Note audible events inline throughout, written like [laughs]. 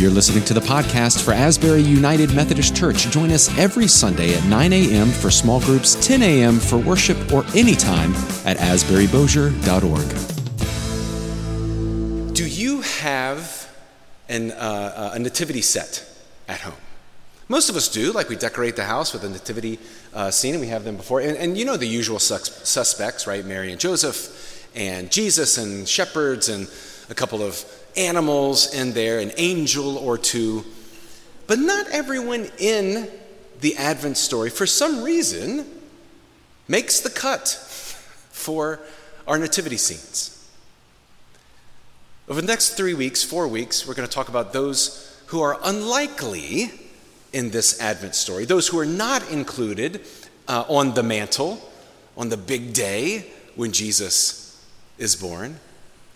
You're listening to the podcast for Asbury United Methodist Church. Join us every Sunday at 9 a.m. for small groups, 10 a.m. for worship, or anytime at asburybossier.org. Do you have an, uh, a nativity set at home? Most of us do, like we decorate the house with a nativity uh, scene, and we have them before. And, and you know the usual sus- suspects, right? Mary and Joseph, and Jesus, and shepherds, and a couple of animals in there, an angel or two. But not everyone in the Advent story, for some reason, makes the cut for our nativity scenes. Over the next three weeks, four weeks, we're going to talk about those who are unlikely in this Advent story, those who are not included uh, on the mantle on the big day when Jesus is born.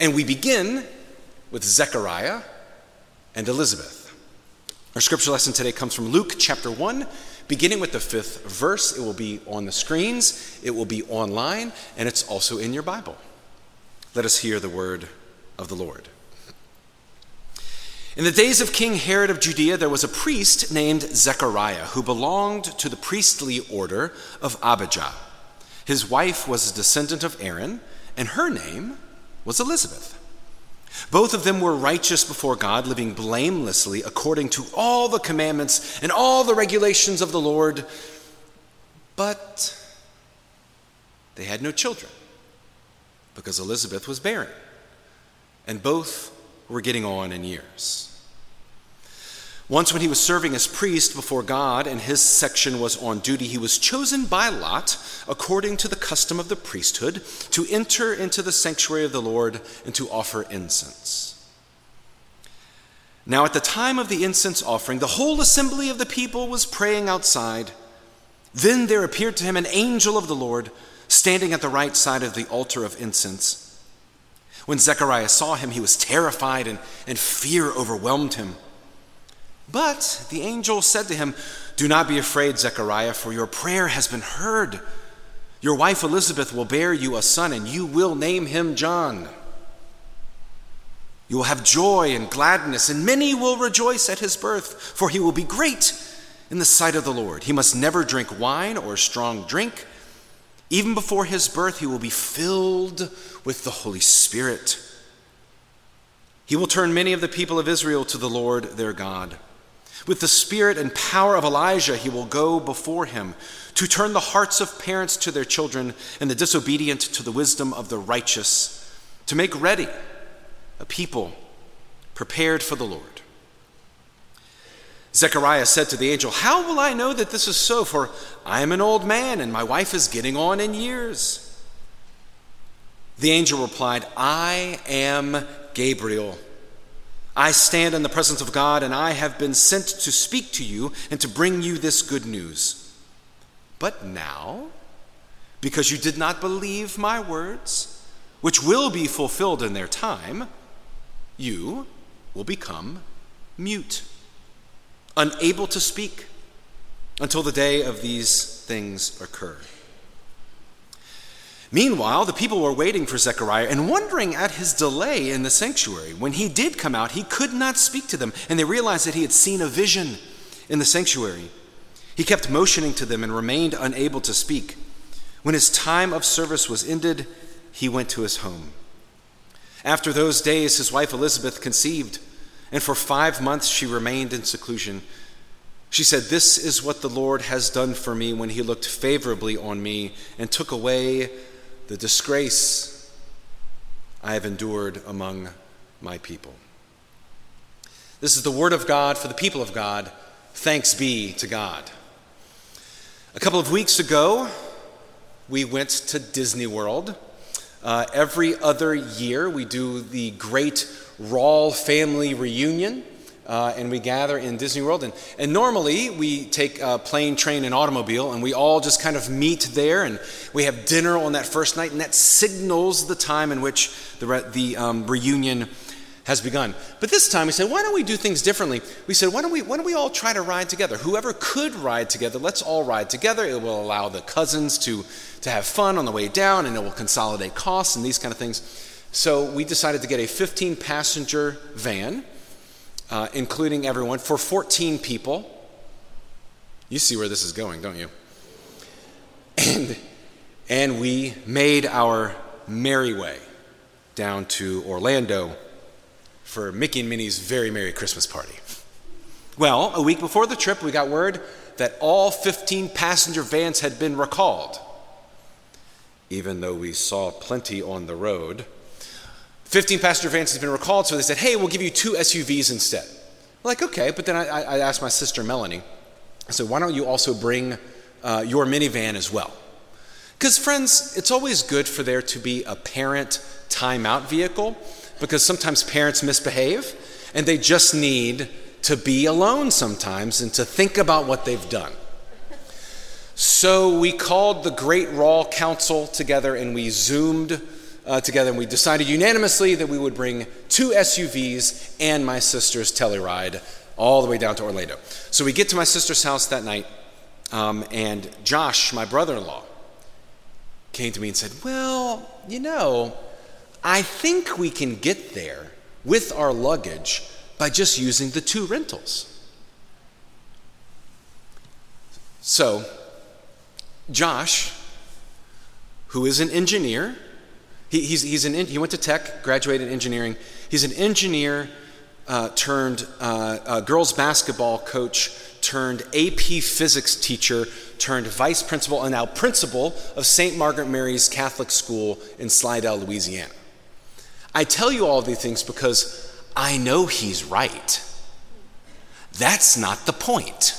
And we begin with Zechariah and Elizabeth. Our scripture lesson today comes from Luke chapter 1, beginning with the fifth verse. It will be on the screens, it will be online, and it's also in your Bible. Let us hear the word of the Lord. In the days of King Herod of Judea, there was a priest named Zechariah who belonged to the priestly order of Abijah. His wife was a descendant of Aaron, and her name was Elizabeth. Both of them were righteous before God, living blamelessly according to all the commandments and all the regulations of the Lord. But they had no children because Elizabeth was barren, and both were getting on in years. Once, when he was serving as priest before God and his section was on duty, he was chosen by lot, according to the custom of the priesthood, to enter into the sanctuary of the Lord and to offer incense. Now, at the time of the incense offering, the whole assembly of the people was praying outside. Then there appeared to him an angel of the Lord standing at the right side of the altar of incense. When Zechariah saw him, he was terrified and, and fear overwhelmed him. But the angel said to him, Do not be afraid, Zechariah, for your prayer has been heard. Your wife Elizabeth will bear you a son, and you will name him John. You will have joy and gladness, and many will rejoice at his birth, for he will be great in the sight of the Lord. He must never drink wine or strong drink. Even before his birth, he will be filled with the Holy Spirit. He will turn many of the people of Israel to the Lord their God. With the spirit and power of Elijah, he will go before him to turn the hearts of parents to their children and the disobedient to the wisdom of the righteous, to make ready a people prepared for the Lord. Zechariah said to the angel, How will I know that this is so? For I am an old man and my wife is getting on in years. The angel replied, I am Gabriel I stand in the presence of God, and I have been sent to speak to you and to bring you this good news. But now, because you did not believe my words, which will be fulfilled in their time, you will become mute, unable to speak until the day of these things occur. Meanwhile, the people were waiting for Zechariah and wondering at his delay in the sanctuary. When he did come out, he could not speak to them, and they realized that he had seen a vision in the sanctuary. He kept motioning to them and remained unable to speak. When his time of service was ended, he went to his home. After those days, his wife Elizabeth conceived, and for five months she remained in seclusion. She said, This is what the Lord has done for me when he looked favorably on me and took away the disgrace I have endured among my people. This is the word of God for the people of God. Thanks be to God. A couple of weeks ago, we went to Disney World. Uh, every other year, we do the great Rawle family reunion uh, and we gather in Disney World. And, and normally we take a plane, train, and automobile, and we all just kind of meet there, and we have dinner on that first night, and that signals the time in which the, re- the um, reunion has begun. But this time we said, why don't we do things differently? We said, why don't we, why don't we all try to ride together? Whoever could ride together, let's all ride together. It will allow the cousins to, to have fun on the way down, and it will consolidate costs and these kind of things. So we decided to get a 15 passenger van uh, including everyone, for 14 people. You see where this is going, don't you? And, and we made our merry way down to Orlando for Mickey and Minnie's very Merry Christmas party. Well, a week before the trip, we got word that all 15 passenger vans had been recalled. Even though we saw plenty on the road, 15 passenger vans had been recalled, so they said, hey, we'll give you two SUVs instead. Like, okay, but then I, I asked my sister Melanie, I said, why don't you also bring uh, your minivan as well? Because, friends, it's always good for there to be a parent timeout vehicle because sometimes parents misbehave and they just need to be alone sometimes and to think about what they've done. So we called the Great Rawle Council together and we zoomed uh, together and we decided unanimously that we would bring two SUVs and my sister's Telluride all the way down to Orlando. So we get to my sister's house that night, um, and Josh, my brother in law, came to me and said, Well, you know, I think we can get there with our luggage by just using the two rentals. So, Josh, who is an engineer, he, he's, he's an, he went to tech, graduated engineering. He's an engineer uh, turned uh, girls basketball coach, turned AP physics teacher, turned vice principal, and now principal of St. Margaret Mary's Catholic School in Slidell, Louisiana. I tell you all these things because I know he's right. That's not the point.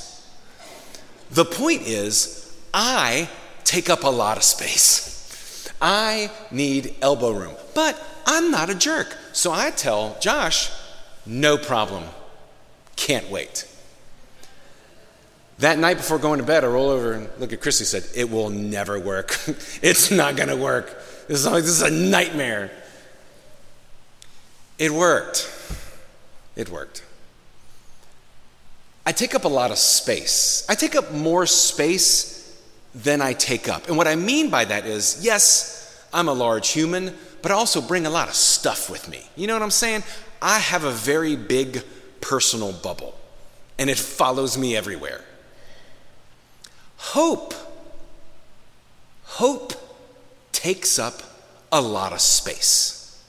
The point is, I take up a lot of space. I need elbow room. But I'm not a jerk. So I tell Josh, no problem. Can't wait. That night before going to bed, I roll over and look at Christy and said, It will never work. [laughs] it's not going to work. This is, this is a nightmare. It worked. It worked. I take up a lot of space. I take up more space than I take up. And what I mean by that is yes, I'm a large human, but I also bring a lot of stuff with me. You know what I'm saying? I have a very big personal bubble, and it follows me everywhere. Hope. Hope takes up a lot of space.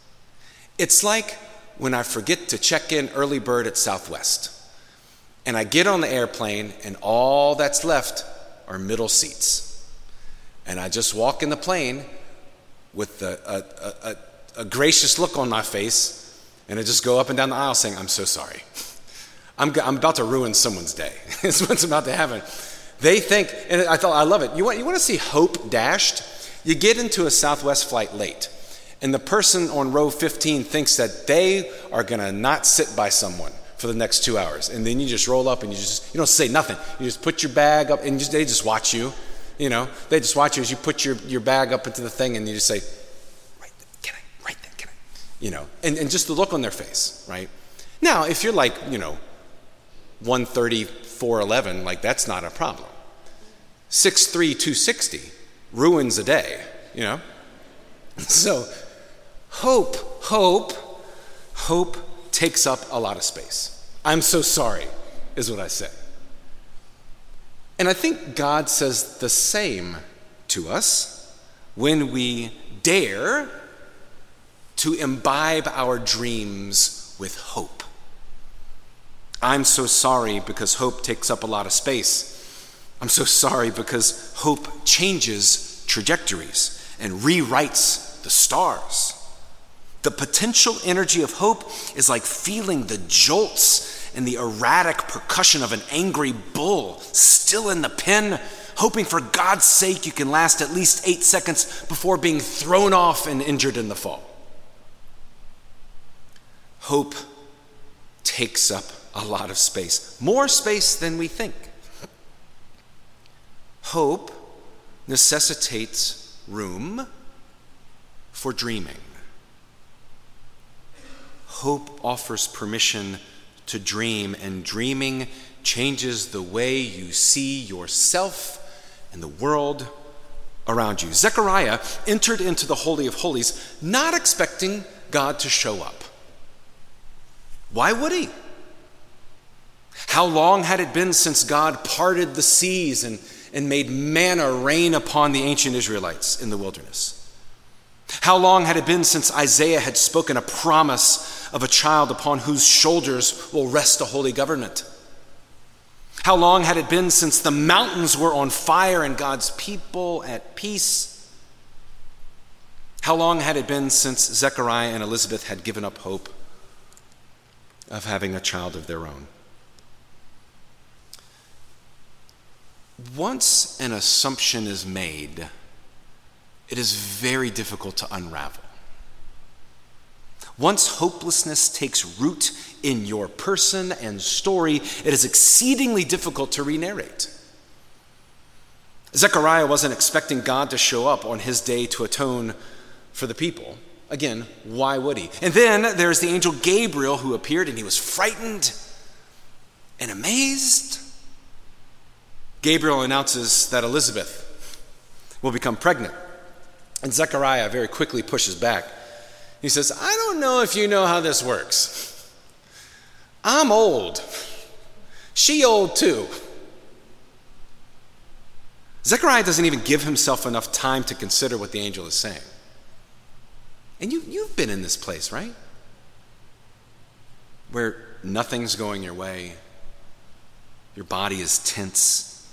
It's like when I forget to check in early bird at Southwest, and I get on the airplane, and all that's left are middle seats. And I just walk in the plane with a, a, a, a gracious look on my face and I just go up and down the aisle saying, I'm so sorry. I'm, I'm about to ruin someone's day. [laughs] it's what's about to happen. They think, and I thought, I love it. You want, you want to see hope dashed? You get into a Southwest flight late, and the person on row 15 thinks that they are going to not sit by someone for the next two hours. And then you just roll up and you just, you don't say nothing. You just put your bag up and just, they just watch you. You know, they just watch you as you put your, your bag up into the thing and you just say, right there, can I, right there, can I? you know, and, and just the look on their face, right? Now, if you're like, you know, 130, 411, like that's not a problem. 6'3, 260 ruins a day, you know? [laughs] So, hope, hope, hope takes up a lot of space. I'm so sorry, is what I say. And I think God says the same to us when we dare to imbibe our dreams with hope. I'm so sorry because hope takes up a lot of space. I'm so sorry because hope changes trajectories and rewrites the stars. The potential energy of hope is like feeling the jolts and the erratic percussion of an angry bull still in the pen, hoping for God's sake you can last at least eight seconds before being thrown off and injured in the fall. Hope takes up a lot of space, more space than we think. Hope necessitates room for dreaming. Hope offers permission to dream, and dreaming changes the way you see yourself and the world around you. Zechariah entered into the Holy of Holies not expecting God to show up. Why would he? How long had it been since God parted the seas and, and made manna rain upon the ancient Israelites in the wilderness? How long had it been since Isaiah had spoken a promise of a child upon whose shoulders will rest a holy government? How long had it been since the mountains were on fire and God's people at peace? How long had it been since Zechariah and Elizabeth had given up hope of having a child of their own? Once an assumption is made, it is very difficult to unravel. Once hopelessness takes root in your person and story, it is exceedingly difficult to re narrate. Zechariah wasn't expecting God to show up on his day to atone for the people. Again, why would he? And then there's the angel Gabriel who appeared and he was frightened and amazed. Gabriel announces that Elizabeth will become pregnant. And Zechariah very quickly pushes back. He says, I don't know if you know how this works. I'm old. She old too. Zechariah doesn't even give himself enough time to consider what the angel is saying. And you, you've been in this place, right? Where nothing's going your way, your body is tense,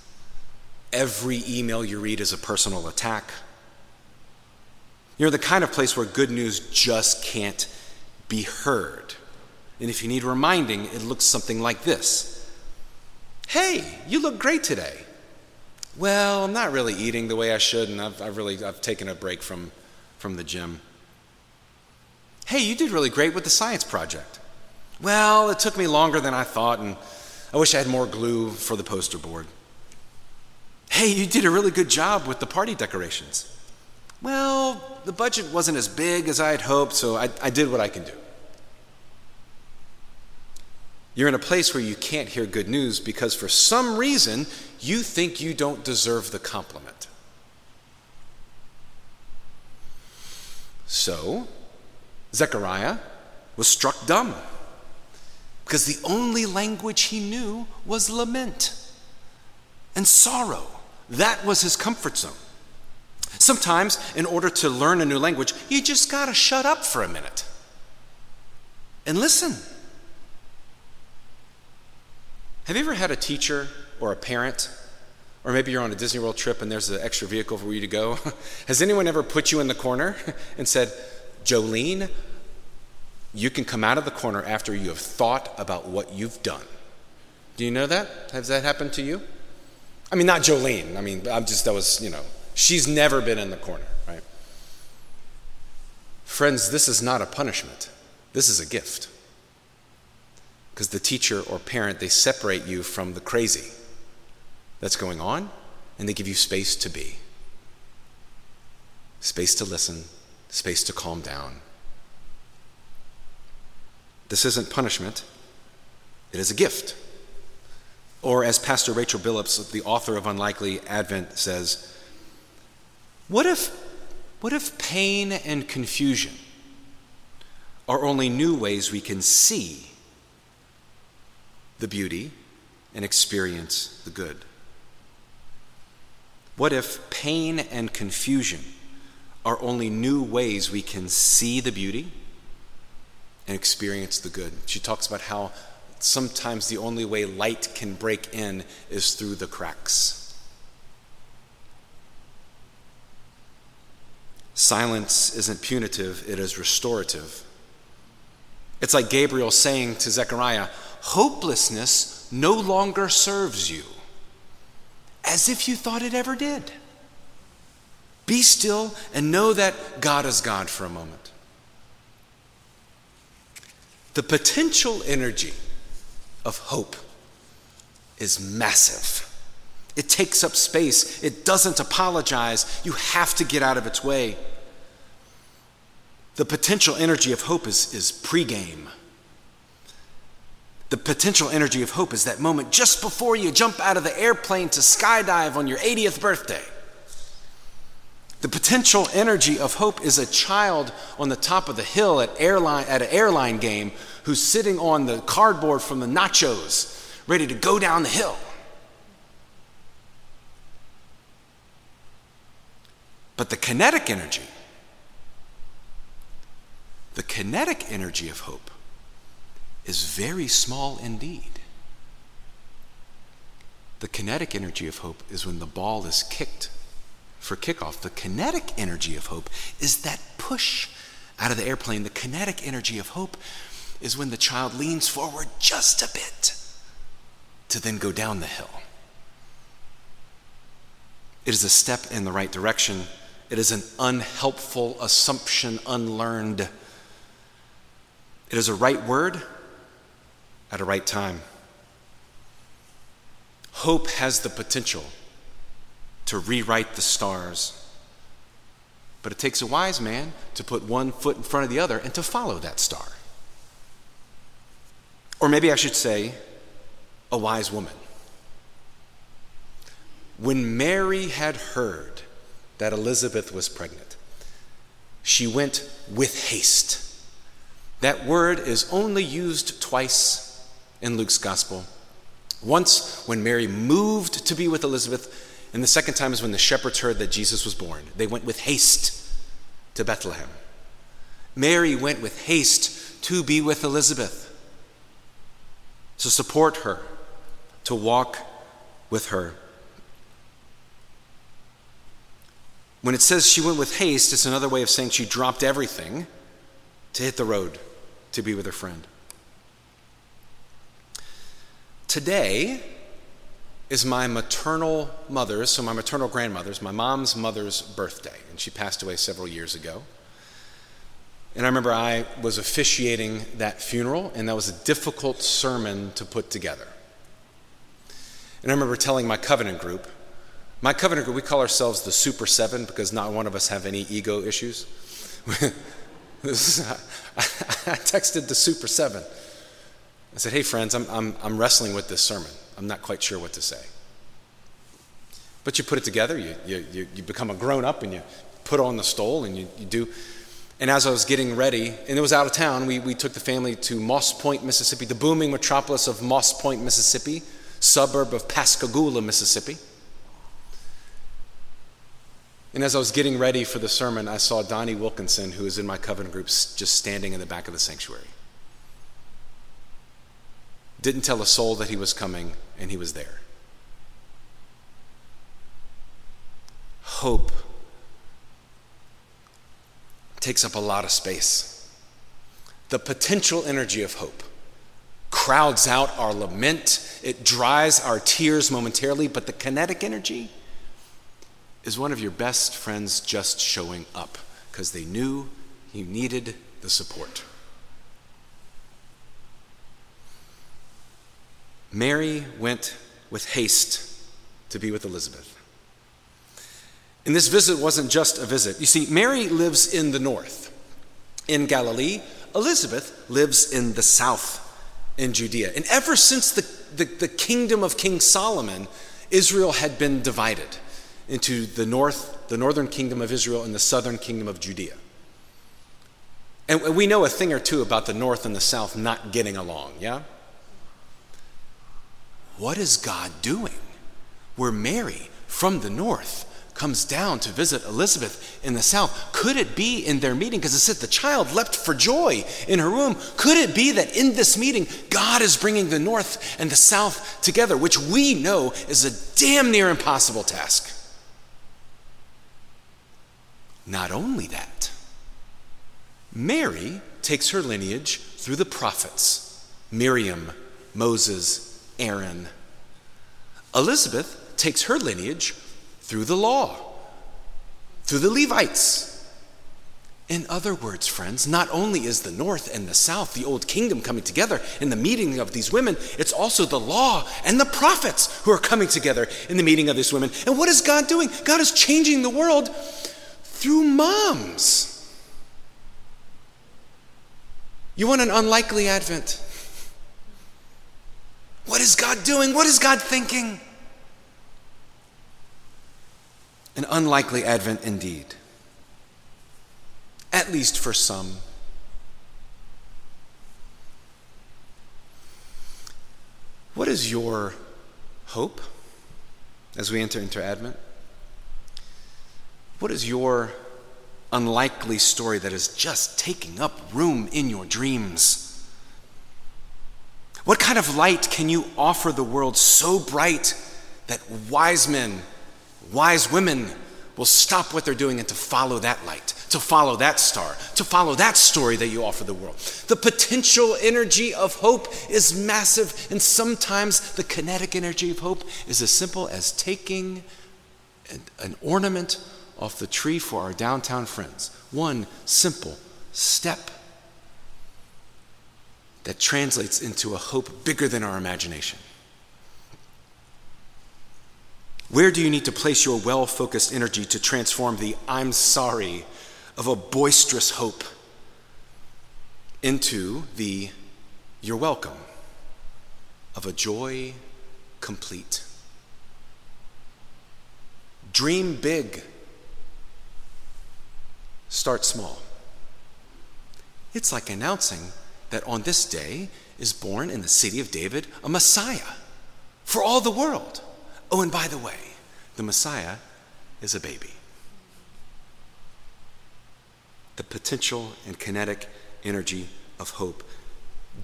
every email you read is a personal attack. You're the kind of place where good news just can't be heard. And if you need reminding, it looks something like this Hey, you look great today. Well, I'm not really eating the way I should, and I've, I've really I've taken a break from, from the gym. Hey, you did really great with the science project. Well, it took me longer than I thought, and I wish I had more glue for the poster board. Hey, you did a really good job with the party decorations. Well, the budget wasn't as big as I had hoped, so I, I did what I can do. You're in a place where you can't hear good news because for some reason you think you don't deserve the compliment. So, Zechariah was struck dumb because the only language he knew was lament and sorrow. That was his comfort zone. Sometimes, in order to learn a new language, you just got to shut up for a minute and listen. Have you ever had a teacher or a parent, or maybe you're on a Disney World trip and there's an extra vehicle for you to go? [laughs] Has anyone ever put you in the corner [laughs] and said, Jolene, you can come out of the corner after you have thought about what you've done? Do you know that? Has that happened to you? I mean, not Jolene. I mean, I'm just, that was, you know, She's never been in the corner, right? Friends, this is not a punishment, this is a gift. Because the teacher or parent, they separate you from the crazy that's going on, and they give you space to be space to listen, space to calm down. This isn't punishment, it is a gift. Or, as Pastor Rachel Billups, the author of Unlikely Advent, says, what if, what if pain and confusion are only new ways we can see the beauty and experience the good? What if pain and confusion are only new ways we can see the beauty and experience the good? She talks about how sometimes the only way light can break in is through the cracks. Silence isn't punitive, it is restorative. It's like Gabriel saying to Zechariah, Hopelessness no longer serves you, as if you thought it ever did. Be still and know that God is God for a moment. The potential energy of hope is massive. It takes up space. It doesn't apologize. You have to get out of its way. The potential energy of hope is, is pregame. The potential energy of hope is that moment just before you jump out of the airplane to skydive on your 80th birthday. The potential energy of hope is a child on the top of the hill at, airline, at an airline game who's sitting on the cardboard from the nachos ready to go down the hill. But the kinetic energy, the kinetic energy of hope is very small indeed. The kinetic energy of hope is when the ball is kicked for kickoff. The kinetic energy of hope is that push out of the airplane. The kinetic energy of hope is when the child leans forward just a bit to then go down the hill. It is a step in the right direction. It is an unhelpful assumption, unlearned. It is a right word at a right time. Hope has the potential to rewrite the stars. But it takes a wise man to put one foot in front of the other and to follow that star. Or maybe I should say, a wise woman. When Mary had heard that Elizabeth was pregnant, she went with haste. That word is only used twice in Luke's gospel. Once when Mary moved to be with Elizabeth, and the second time is when the shepherds heard that Jesus was born. They went with haste to Bethlehem. Mary went with haste to be with Elizabeth, to support her, to walk with her. When it says she went with haste, it's another way of saying she dropped everything to hit the road to be with her friend. Today, is my maternal mother's, so my maternal grandmother's, my mom's mother's birthday, and she passed away several years ago. And I remember I was officiating that funeral, and that was a difficult sermon to put together. And I remember telling my covenant group, my covenant group, we call ourselves the Super Seven because not one of us have any ego issues. [laughs] is, I, [laughs] I texted the Super Seven. I said, hey, friends, I'm, I'm, I'm wrestling with this sermon. I'm not quite sure what to say. But you put it together, you, you, you become a grown up and you put on the stole and you, you do. And as I was getting ready, and it was out of town, we, we took the family to Moss Point, Mississippi, the booming metropolis of Moss Point, Mississippi, suburb of Pascagoula, Mississippi. And as I was getting ready for the sermon, I saw Donnie Wilkinson, who is in my covenant group, just standing in the back of the sanctuary didn't tell a soul that he was coming, and he was there. Hope takes up a lot of space. The potential energy of hope crowds out our lament, it dries our tears momentarily, but the kinetic energy is one of your best friends just showing up because they knew you needed the support. Mary went with haste to be with Elizabeth. And this visit wasn't just a visit. You see, Mary lives in the north, in Galilee. Elizabeth lives in the south, in Judea. And ever since the, the, the kingdom of King Solomon, Israel had been divided into the north, the northern kingdom of Israel, and the southern kingdom of Judea. And we know a thing or two about the north and the south not getting along, yeah? What is God doing? Where Mary from the north comes down to visit Elizabeth in the south. Could it be in their meeting? Because it said the child leapt for joy in her womb. Could it be that in this meeting, God is bringing the north and the south together, which we know is a damn near impossible task? Not only that, Mary takes her lineage through the prophets Miriam, Moses, Aaron. Elizabeth takes her lineage through the law, through the Levites. In other words, friends, not only is the north and the south, the old kingdom, coming together in the meeting of these women, it's also the law and the prophets who are coming together in the meeting of these women. And what is God doing? God is changing the world through moms. You want an unlikely advent? What is God doing? What is God thinking? An unlikely advent indeed, at least for some. What is your hope as we enter into Advent? What is your unlikely story that is just taking up room in your dreams? What kind of light can you offer the world so bright that wise men, wise women will stop what they're doing and to follow that light, to follow that star, to follow that story that you offer the world? The potential energy of hope is massive, and sometimes the kinetic energy of hope is as simple as taking an ornament off the tree for our downtown friends. One simple step that translates into a hope bigger than our imagination. Where do you need to place your well focused energy to transform the I'm sorry of a boisterous hope into the you're welcome of a joy complete? Dream big Start small. It's like announcing that on this day is born in the city of David a Messiah for all the world. Oh, and by the way, the Messiah is a baby. The potential and kinetic energy of hope.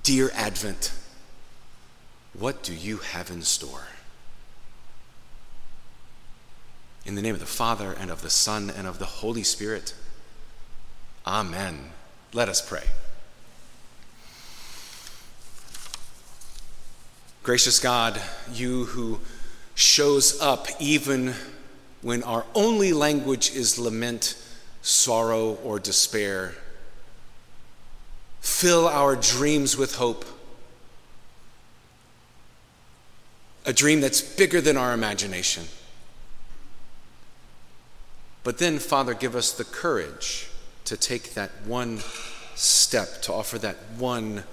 Dear Advent, what do you have in store? In the name of the Father, and of the Son, and of the Holy Spirit, Amen. Let us pray. Gracious God, you who shows up even when our only language is lament, sorrow, or despair, fill our dreams with hope. A dream that's bigger than our imagination. But then, Father, give us the courage to take that one step, to offer that one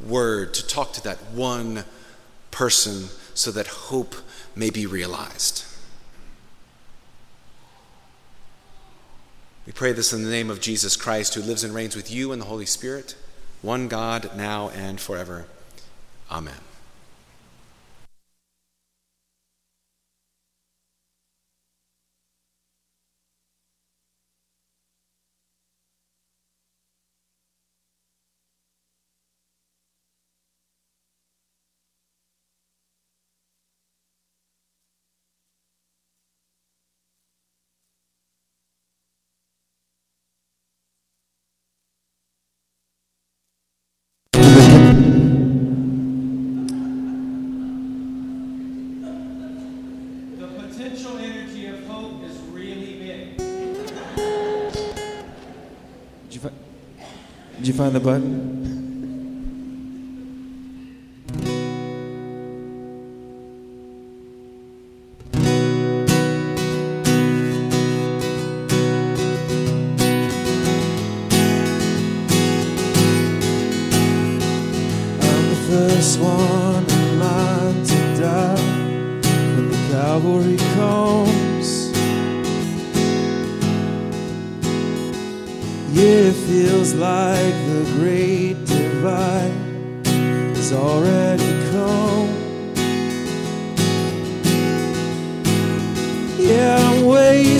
word, to talk to that one person so that hope may be realized. We pray this in the name of Jesus Christ, who lives and reigns with you and the Holy Spirit, one God, now and forever. Amen. Did you find the button?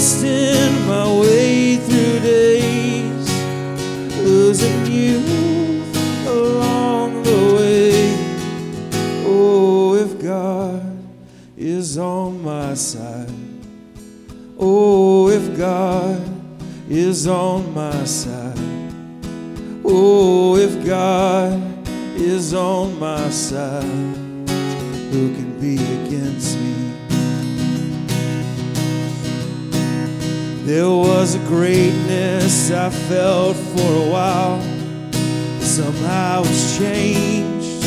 Wasting my way through days, losing you along the way. Oh, if God is on my side, oh, if God is on my side. Oh, if God is on my side, who can be There was a greatness I felt for a while, somehow it's changed.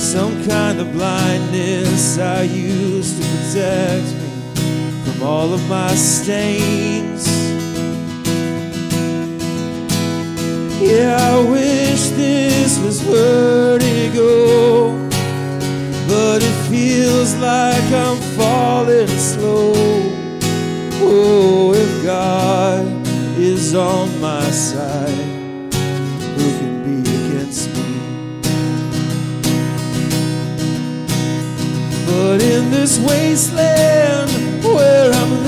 Some kind of blindness I used to protect me from all of my stains. Yeah, I wish this was vertigo, but it feels like I'm falling slow. Oh, if God is on my side, who can be against me? But in this wasteland where I'm